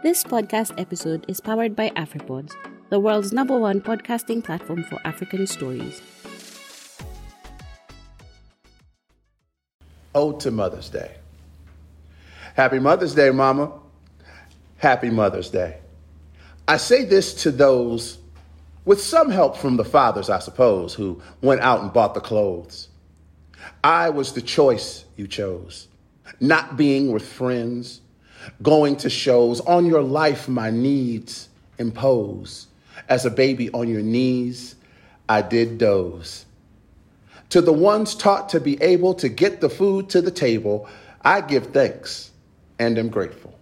This podcast episode is powered by AfriPods, the world's number one podcasting platform for African stories. Oh, to Mother's Day. Happy Mother's Day, Mama. Happy Mother's Day. I say this to those with some help from the fathers, I suppose, who went out and bought the clothes. I was the choice you chose, not being with friends going to shows. On your life, my needs impose. As a baby on your knees, I did doze. To the ones taught to be able to get the food to the table, I give thanks and am grateful.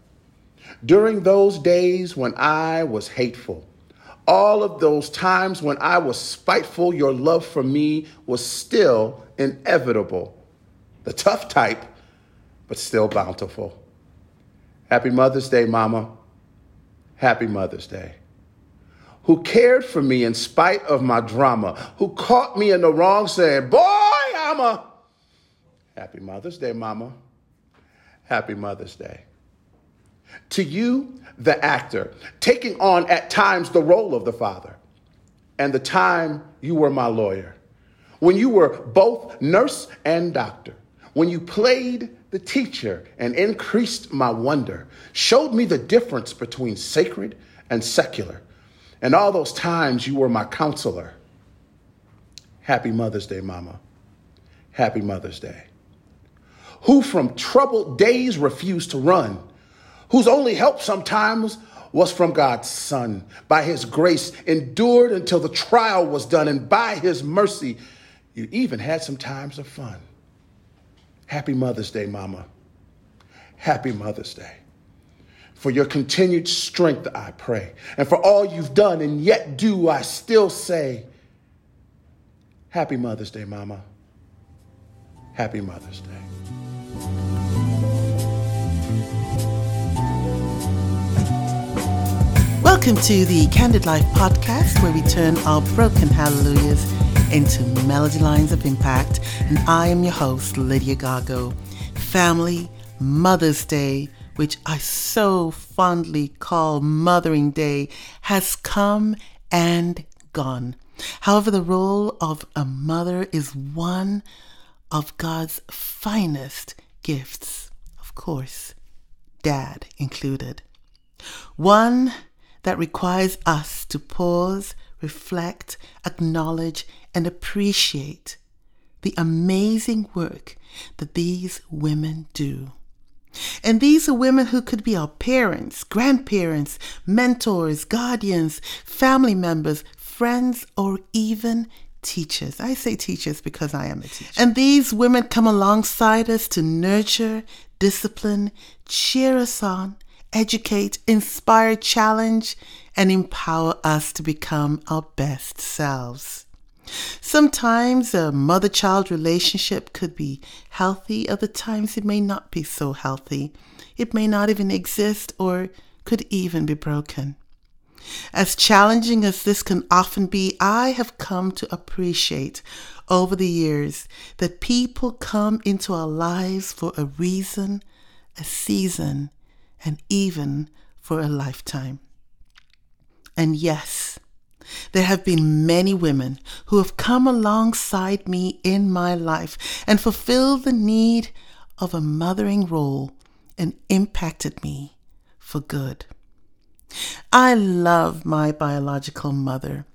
During those days when I was hateful, all of those times when I was spiteful, your love for me was still inevitable. The tough type, but still bountiful. Happy Mother's Day, Mama. Happy Mother's Day. Who cared for me in spite of my drama, who caught me in the wrong saying, Boy, I'm a. Happy Mother's Day, Mama. Happy Mother's Day. To you, the actor, taking on at times the role of the father, and the time you were my lawyer, when you were both nurse and doctor, when you played the teacher and increased my wonder, showed me the difference between sacred and secular. And all those times you were my counselor. Happy Mother's Day, Mama. Happy Mother's Day. Who from troubled days refused to run, whose only help sometimes was from God's Son. By his grace, endured until the trial was done, and by his mercy, you even had some times of fun. Happy Mother's Day, Mama. Happy Mother's Day. For your continued strength, I pray. And for all you've done and yet do, I still say, Happy Mother's Day, Mama. Happy Mother's Day. Welcome to the Candid Life podcast, where we turn our broken hallelujahs into melody lines of impact. And I am your host, Lydia Gagoh. Family Mother's Day, which I so fondly call Mothering Day, has come and gone. However, the role of a mother is one of God's finest gifts, of course, dad included. One that requires us to pause, reflect, acknowledge, and appreciate the amazing work that these women do. And these are women who could be our parents, grandparents, mentors, guardians, family members, friends, or even teachers. I say teachers because I am a teacher. And these women come alongside us to nurture, discipline, cheer us on, educate, inspire, challenge, and empower us to become our best selves. Sometimes a mother child relationship could be healthy, other times it may not be so healthy. It may not even exist or could even be broken. As challenging as this can often be, I have come to appreciate over the years that people come into our lives for a reason, a season, and even for a lifetime. And yes, there have been many women who have come alongside me in my life and fulfilled the need of a mothering role and impacted me for good. I love my biological mother,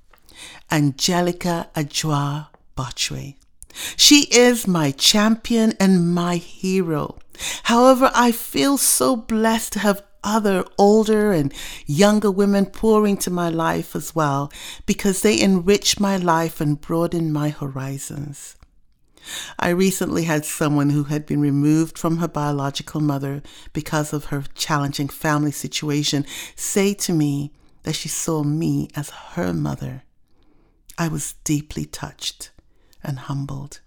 Angelica Adjoa Botchway. She is my champion and my hero. However, I feel so blessed to have other older and younger women pour into my life as well because they enrich my life and broaden my horizons. I recently had someone who had been removed from her biological mother because of her challenging family situation say to me that she saw me as her mother. I was deeply touched and humbled.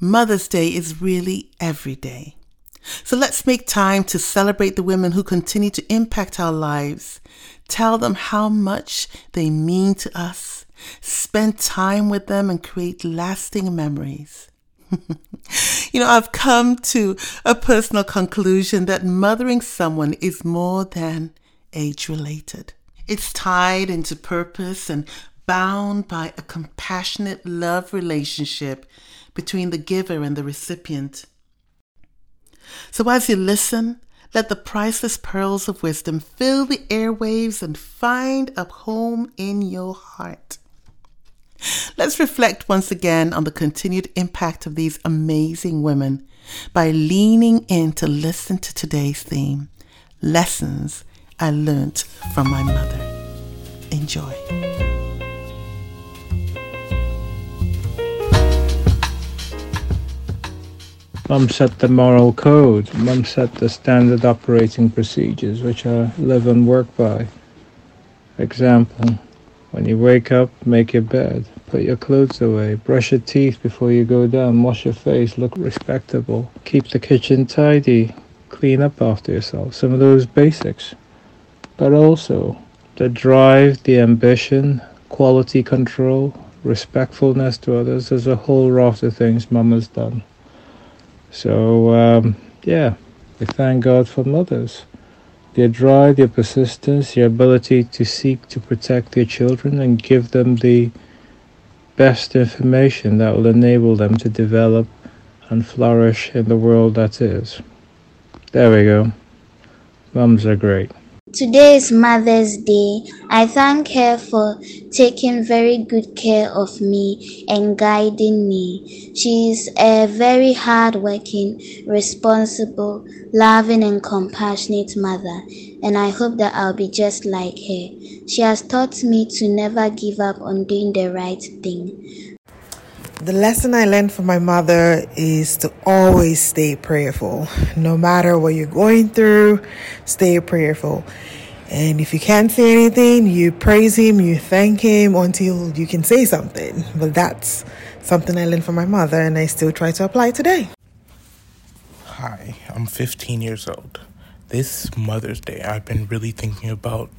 Mother's Day is really every day. So let's make time to celebrate the women who continue to impact our lives. Tell them how much they mean to us. Spend time with them and create lasting memories. you know, I've come to a personal conclusion that mothering someone is more than age related. It's tied into purpose and bound by a compassionate love relationship between the giver and the recipient. So as you listen, let the priceless pearls of wisdom fill the airwaves and find a home in your heart. Let's reflect once again on the continued impact of these amazing women by leaning in to listen to today's theme Lessons I Learned from My Mother. Enjoy. Mum set the moral code. Mum set the standard operating procedures, which I live and work by. Example, when you wake up, make your bed, put your clothes away, brush your teeth before you go down, wash your face, look respectable, keep the kitchen tidy, clean up after yourself. Some of those basics. But also, the drive, the ambition, quality control, respectfulness to others. There's a whole raft of things Mum has done. So, um, yeah, we thank God for mothers. Their drive, their persistence, their ability to seek to protect their children and give them the best information that will enable them to develop and flourish in the world that is. There we go. Mums are great. Today is Mother's Day. I thank her for taking very good care of me and guiding me. She is a very hardworking, responsible, loving, and compassionate mother, and I hope that I'll be just like her. She has taught me to never give up on doing the right thing. The lesson I learned from my mother is to always stay prayerful. No matter what you're going through, stay prayerful. And if you can't say anything, you praise him, you thank him until you can say something. But that's something I learned from my mother and I still try to apply today. Hi, I'm 15 years old. This Mother's Day, I've been really thinking about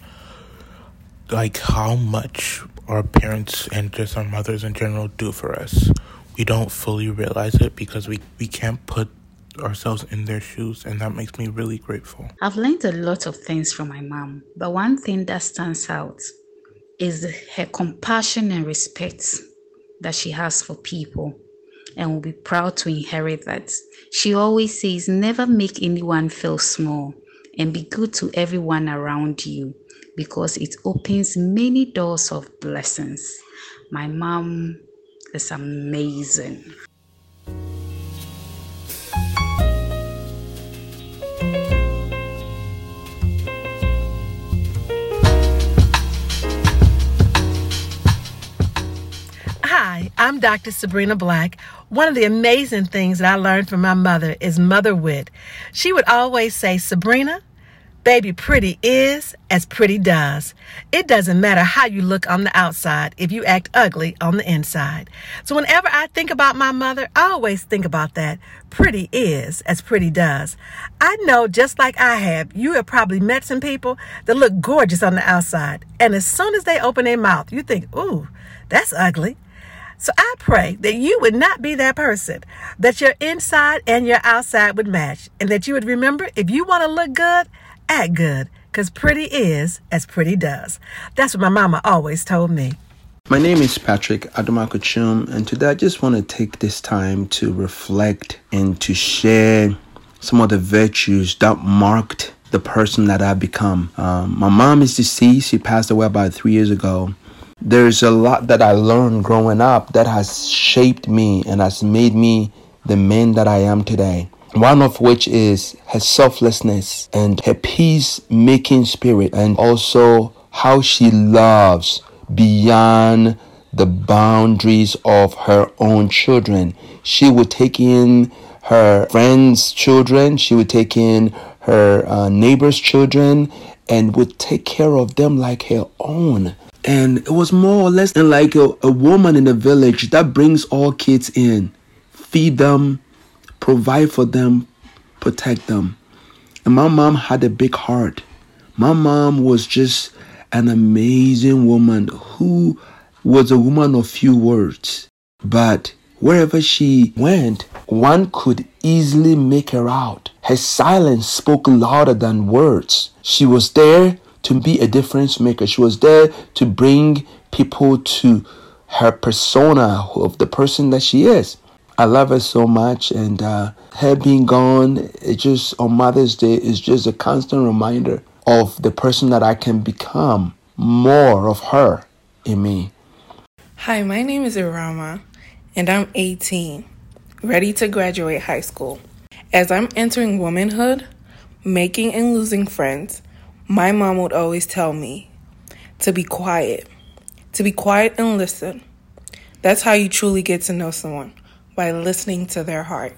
like how much our parents and just our mothers in general do for us. We don't fully realize it because we, we can't put ourselves in their shoes, and that makes me really grateful. I've learned a lot of things from my mom, but one thing that stands out is her compassion and respect that she has for people, and will be proud to inherit that. She always says, Never make anyone feel small and be good to everyone around you because it opens many doors of blessings. My mom is amazing. Hi, I'm Dr. Sabrina Black. One of the amazing things that I learned from my mother is mother wit. She would always say, Sabrina, Baby, pretty is as pretty does. It doesn't matter how you look on the outside if you act ugly on the inside. So whenever I think about my mother, I always think about that. Pretty is as pretty does. I know just like I have, you have probably met some people that look gorgeous on the outside. And as soon as they open their mouth, you think, ooh, that's ugly. So I pray that you would not be that person, that your inside and your outside would match, and that you would remember if you want to look good, act good, because pretty is as pretty does. That's what my mama always told me. My name is Patrick Adomakochum, and today I just want to take this time to reflect and to share some of the virtues that marked the person that I've become. Um, my mom is deceased, she passed away about three years ago. There's a lot that I learned growing up that has shaped me and has made me the man that I am today one of which is her selflessness and her peace-making spirit and also how she loves beyond the boundaries of her own children. She would take in her friends' children, she would take in her uh, neighbors' children, and would take care of them like her own. And it was more or less like a, a woman in a village that brings all kids in, feed them, provide for them, protect them. And my mom had a big heart. My mom was just an amazing woman who was a woman of few words. But wherever she went, one could easily make her out. Her silence spoke louder than words. She was there to be a difference maker. She was there to bring people to her persona of the person that she is. I love her so much, and uh, her being gone, it just on Mother's Day is just a constant reminder of the person that I can become, more of her in me. Hi, my name is Irama, and I'm 18, ready to graduate high school. As I'm entering womanhood, making and losing friends, my mom would always tell me to be quiet, to be quiet and listen. That's how you truly get to know someone by listening to their heart.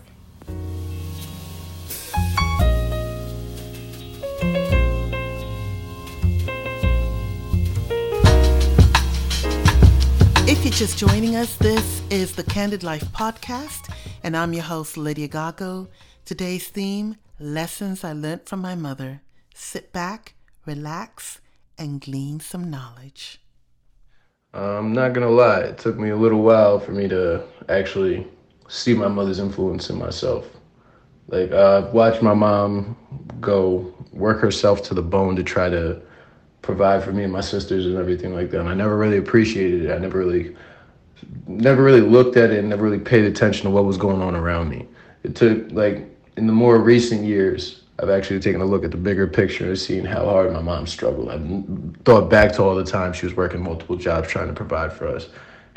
If you're just joining us, this is the Candid Life Podcast, and I'm your host, Lydia Gagoh. Today's theme Lessons I Learned from My Mother. Sit back, relax, and glean some knowledge. I'm not gonna lie, it took me a little while for me to actually see my mother's influence in myself. Like I've watched my mom go work herself to the bone to try to provide for me and my sisters and everything like that. And I never really appreciated it. I never really, never really looked at it and never really paid attention to what was going on around me. It took like in the more recent years, I've actually taken a look at the bigger picture and seen how hard my mom struggled. I've thought back to all the time she was working multiple jobs trying to provide for us.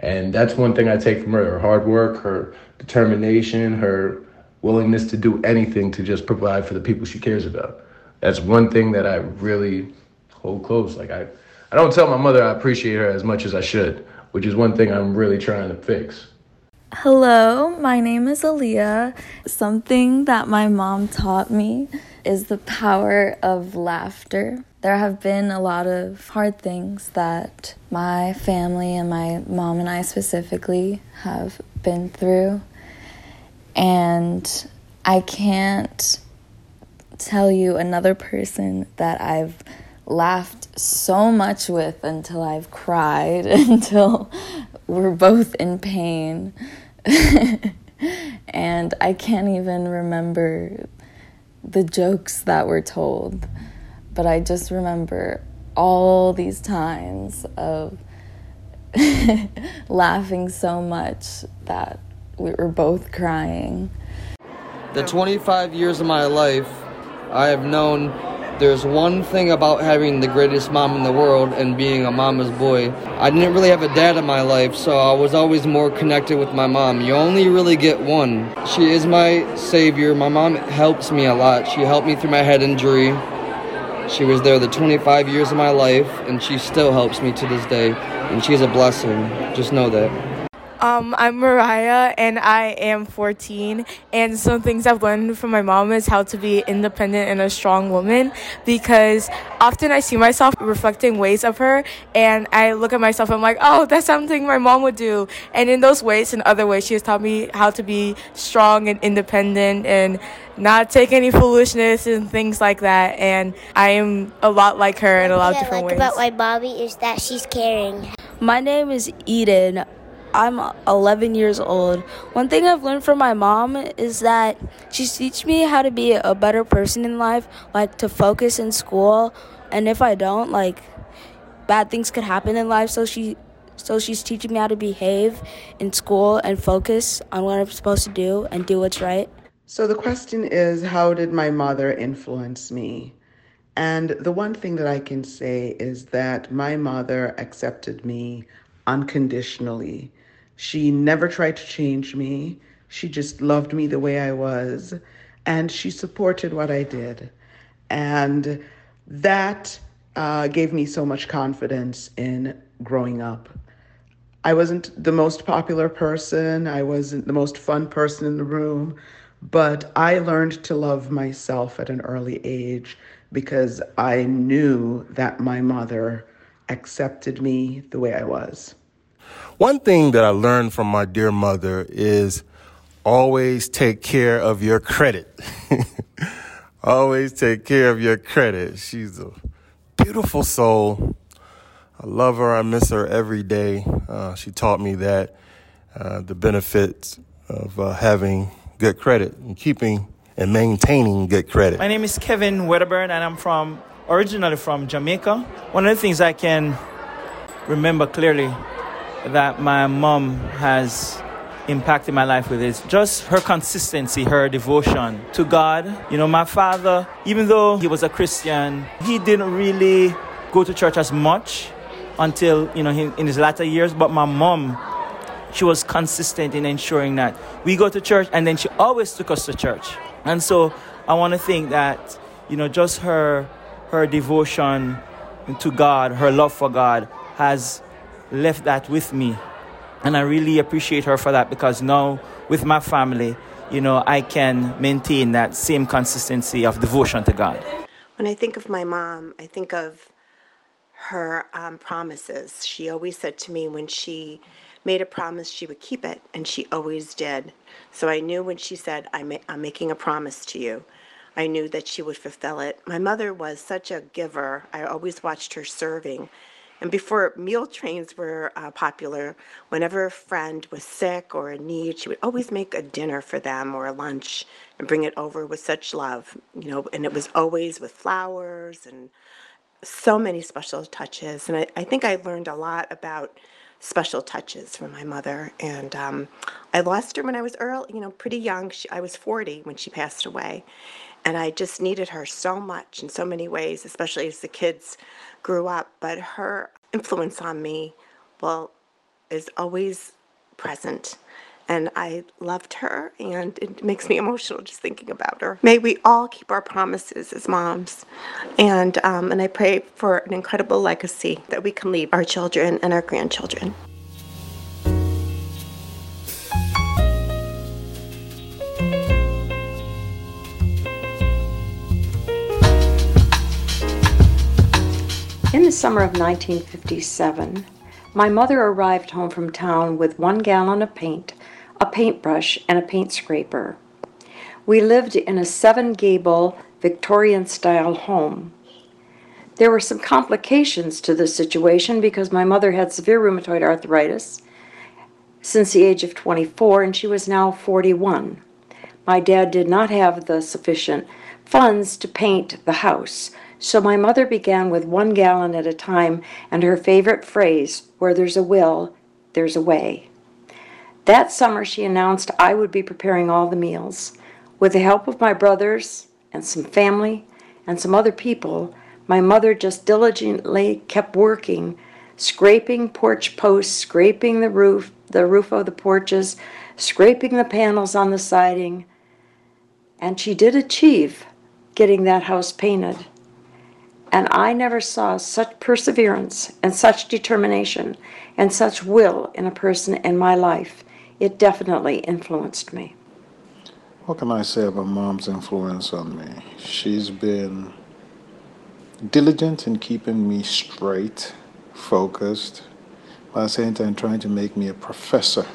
And that's one thing I take from her her hard work, her determination, her willingness to do anything to just provide for the people she cares about. That's one thing that I really hold close. Like I, I don't tell my mother I appreciate her as much as I should, which is one thing I'm really trying to fix. Hello, my name is Aaliyah. Something that my mom taught me is the power of laughter. There have been a lot of hard things that my family and my mom and I specifically have been through. And I can't tell you another person that I've laughed so much with until I've cried, until we're both in pain. and I can't even remember the jokes that were told, but I just remember all these times of laughing so much that we were both crying. The 25 years of my life, I have known there's one thing about having the greatest mom in the world and being a mama's boy. I didn't really have a dad in my life, so I was always more connected with my mom. You only really get one. She is my savior. My mom helps me a lot. She helped me through my head injury. She was there the 25 years of my life, and she still helps me to this day. And she's a blessing. Just know that. Um, I'm Mariah and I am 14. And some things I've learned from my mom is how to be independent and a strong woman because often I see myself reflecting ways of her and I look at myself and I'm like, oh, that's something my mom would do. And in those ways and other ways, she has taught me how to be strong and independent and not take any foolishness and things like that. And I am a lot like her in a lot of different like ways. about my Bobby is that she's caring. My name is Eden. I'm 11 years old. One thing I've learned from my mom is that she's teaches me how to be a better person in life, like to focus in school, and if I don't, like bad things could happen in life. So she, so she's teaching me how to behave in school and focus on what I'm supposed to do and do what's right. So the question is, how did my mother influence me? And the one thing that I can say is that my mother accepted me unconditionally. She never tried to change me. She just loved me the way I was. And she supported what I did. And that uh, gave me so much confidence in growing up. I wasn't the most popular person, I wasn't the most fun person in the room, but I learned to love myself at an early age because I knew that my mother accepted me the way I was. One thing that I learned from my dear mother is always take care of your credit. always take care of your credit. She's a beautiful soul. I love her. I miss her every day. Uh, she taught me that uh, the benefits of uh, having good credit and keeping and maintaining good credit. My name is Kevin Wedderburn, and I'm from originally from Jamaica. One of the things I can remember clearly that my mom has impacted my life with is just her consistency, her devotion to God. You know, my father, even though he was a Christian, he didn't really go to church as much until, you know, in his latter years. But my mom, she was consistent in ensuring that we go to church and then she always took us to church. And so I want to think that, you know, just her her devotion to God, her love for God has left that with me. And I really appreciate her for that because now with my family, you know, I can maintain that same consistency of devotion to God. When I think of my mom, I think of her um, promises. She always said to me when she made a promise, she would keep it, and she always did. So I knew when she said, I'm, I'm making a promise to you, I knew that she would fulfill it. My mother was such a giver. I always watched her serving. And before meal trains were uh, popular, whenever a friend was sick or in need, she would always make a dinner for them or a lunch and bring it over with such love, you know, and it was always with flowers and so many special touches. And I, I think I learned a lot about special touches from my mother. And um, I lost her when I was early, you know, pretty young. She, I was 40 when she passed away. And I just needed her so much in so many ways, especially as the kids grew up. But her influence on me, well, is always present. And I loved her, and it makes me emotional just thinking about her. May we all keep our promises as moms. And, um, and I pray for an incredible legacy that we can leave our children and our grandchildren. Summer of 1957, my mother arrived home from town with one gallon of paint, a paintbrush, and a paint scraper. We lived in a seven gable Victorian style home. There were some complications to the situation because my mother had severe rheumatoid arthritis since the age of 24 and she was now 41. My dad did not have the sufficient funds to paint the house, so my mother began with one gallon at a time, and her favorite phrase, where there's a will, there's a way. That summer, she announced I would be preparing all the meals. With the help of my brothers and some family and some other people, my mother just diligently kept working, scraping porch posts, scraping the roof, the roof of the porches, scraping the panels on the siding. And she did achieve getting that house painted. And I never saw such perseverance and such determination and such will in a person in my life. It definitely influenced me. What can I say about mom's influence on me? She's been diligent in keeping me straight, focused, but at the same time trying to make me a professor.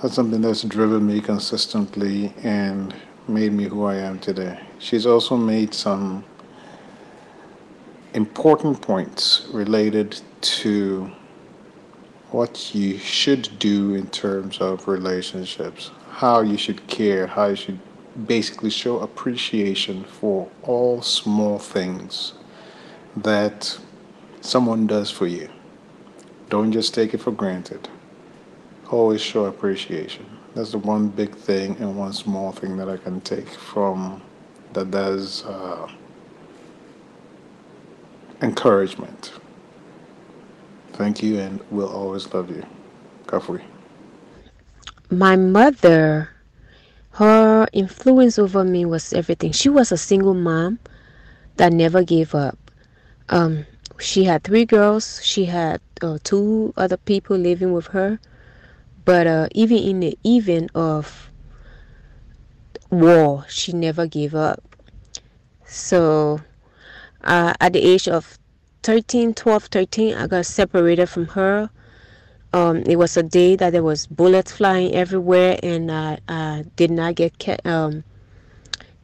That's something that's driven me consistently and made me who I am today. She's also made some important points related to what you should do in terms of relationships, how you should care, how you should basically show appreciation for all small things that someone does for you. Don't just take it for granted. Always show appreciation. That's the one big thing and one small thing that I can take from that does uh, encouragement. Thank you, and we'll always love you. Kafui. My mother, her influence over me was everything. She was a single mom that never gave up. Um, she had three girls. She had uh, two other people living with her. But uh, even in the event of war, she never gave up. So uh, at the age of 13, 12, 13, I got separated from her. Um, it was a day that there was bullets flying everywhere, and I, did not get um,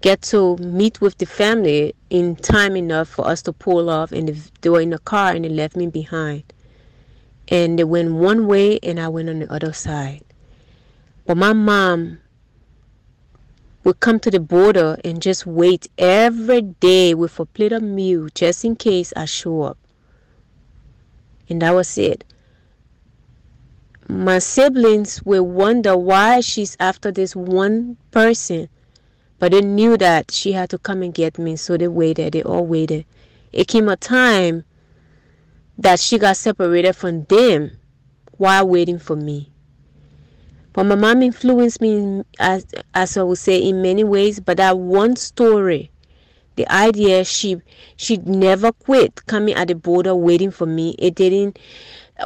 get to meet with the family in time enough for us to pull off. And they were in the car, and they left me behind. And they went one way, and I went on the other side. But my mom would come to the border and just wait every day with a plate of meal just in case I show up. And that was it. My siblings will wonder why she's after this one person, but they knew that she had to come and get me, so they waited. They all waited. It came a time that she got separated from them while waiting for me. But my mom influenced me, as, as I would say, in many ways. But that one story, the idea she she never quit coming at the border waiting for me. It didn't.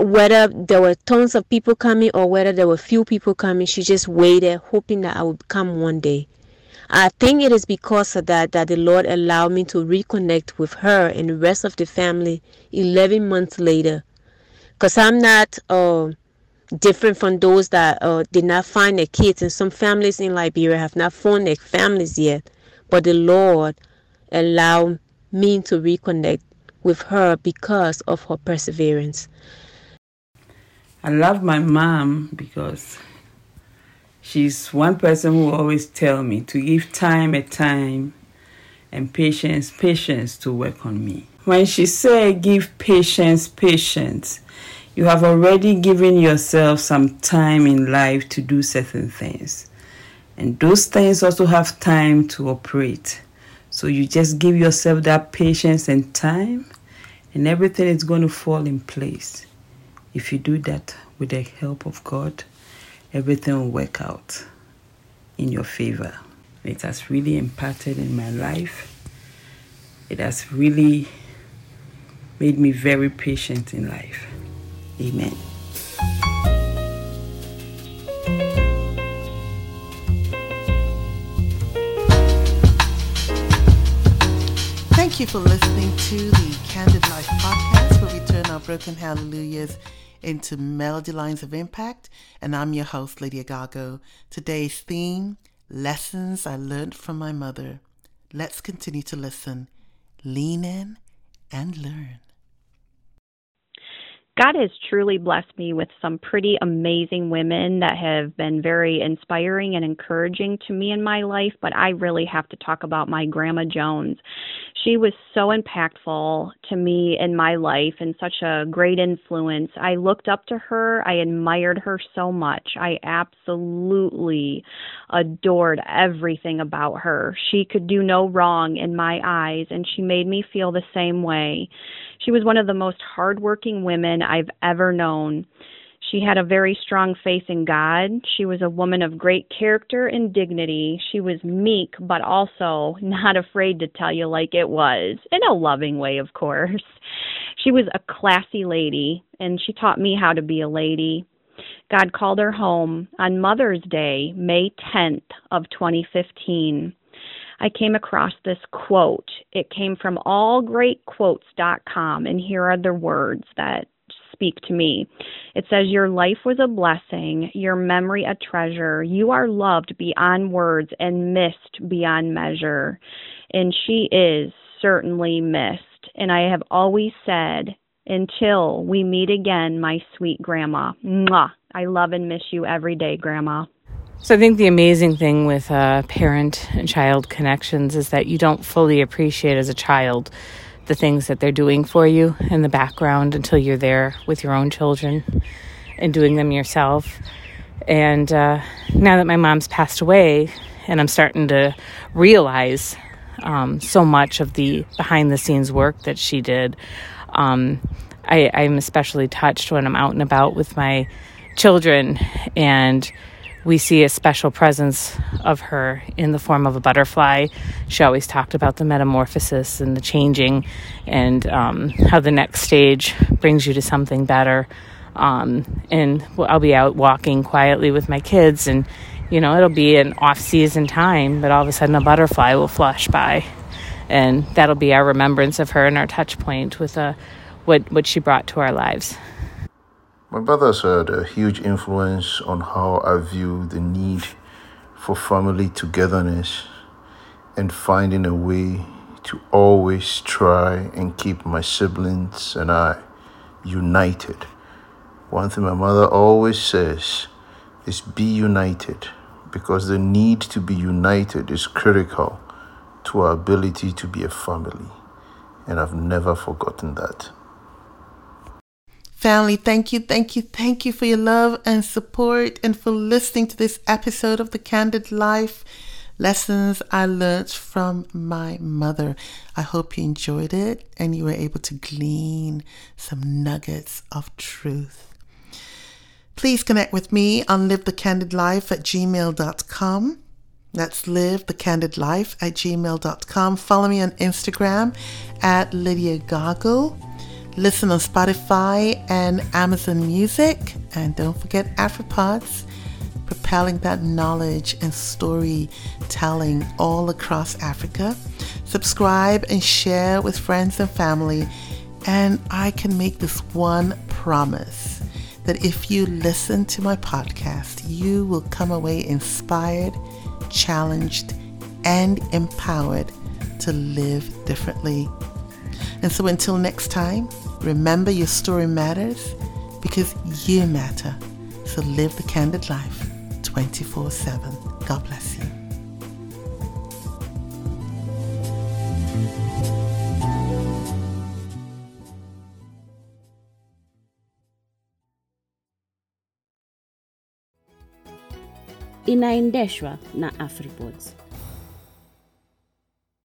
Whether there were tons of people coming or whether there were few people coming, she just waited, hoping that I would come one day. I think it is because of that that the Lord allowed me to reconnect with her and the rest of the family 11 months later. Because I'm not. Uh, different from those that uh, did not find their kids. And some families in Liberia have not found their families yet. But the Lord allowed me to reconnect with her because of her perseverance. I love my mom because she's one person who always tell me to give time a time and patience, patience to work on me. When she say give patience, patience, you have already given yourself some time in life to do certain things. And those things also have time to operate. So you just give yourself that patience and time, and everything is going to fall in place. If you do that with the help of God, everything will work out in your favor. It has really impacted in my life. It has really made me very patient in life. Amen. Thank you for listening to the Candid Life podcast, where we turn our broken hallelujahs into melody lines of impact. And I'm your host, Lydia Gagoh. Today's theme Lessons I Learned from My Mother. Let's continue to listen, lean in, and learn. God has truly blessed me with some pretty amazing women that have been very inspiring and encouraging to me in my life, but I really have to talk about my Grandma Jones. She was so impactful to me in my life and such a great influence. I looked up to her. I admired her so much. I absolutely adored everything about her. She could do no wrong in my eyes, and she made me feel the same way. She was one of the most hardworking women I've ever known. She had a very strong faith in God. She was a woman of great character and dignity. She was meek, but also not afraid to tell you like it was, in a loving way, of course. She was a classy lady, and she taught me how to be a lady. God called her home on Mother's Day, May 10th of 2015. I came across this quote. It came from allgreatquotes.com, and here are the words that speak to me. It says, Your life was a blessing, your memory a treasure. You are loved beyond words and missed beyond measure. And she is certainly missed. And I have always said, until we meet again, my sweet grandma. Mwah. I love and miss you every day, grandma. So I think the amazing thing with uh, parent and child connections is that you don't fully appreciate as a child the things that they're doing for you in the background until you're there with your own children and doing them yourself. And uh, now that my mom's passed away, and I'm starting to realize um, so much of the behind the scenes work that she did, um, I, I'm especially touched when I'm out and about with my children and we see a special presence of her in the form of a butterfly. She always talked about the metamorphosis and the changing, and um, how the next stage brings you to something better. Um, and I'll be out walking quietly with my kids, and you know, it'll be an off season time, but all of a sudden a butterfly will flash by. And that'll be our remembrance of her and our touch point with uh, what, what she brought to our lives. My brother's had a huge influence on how I view the need for family togetherness and finding a way to always try and keep my siblings and I united. One thing my mother always says is be united, because the need to be united is critical to our ability to be a family. And I've never forgotten that. Family, thank you, thank you, thank you for your love and support and for listening to this episode of The Candid Life Lessons I Learned from My Mother. I hope you enjoyed it and you were able to glean some nuggets of truth. Please connect with me on livethecandidlife at gmail.com. That's live the candid life at gmail.com. Follow me on Instagram at Lydia Goggle. Listen on Spotify and Amazon Music. And don't forget AfriPods, propelling that knowledge and storytelling all across Africa. Subscribe and share with friends and family. And I can make this one promise that if you listen to my podcast, you will come away inspired challenged, and empowered to live differently. And so until next time, remember your story matters because you matter. So live the candid life 24 7. God bless you. inaendeshwa na AfriPods.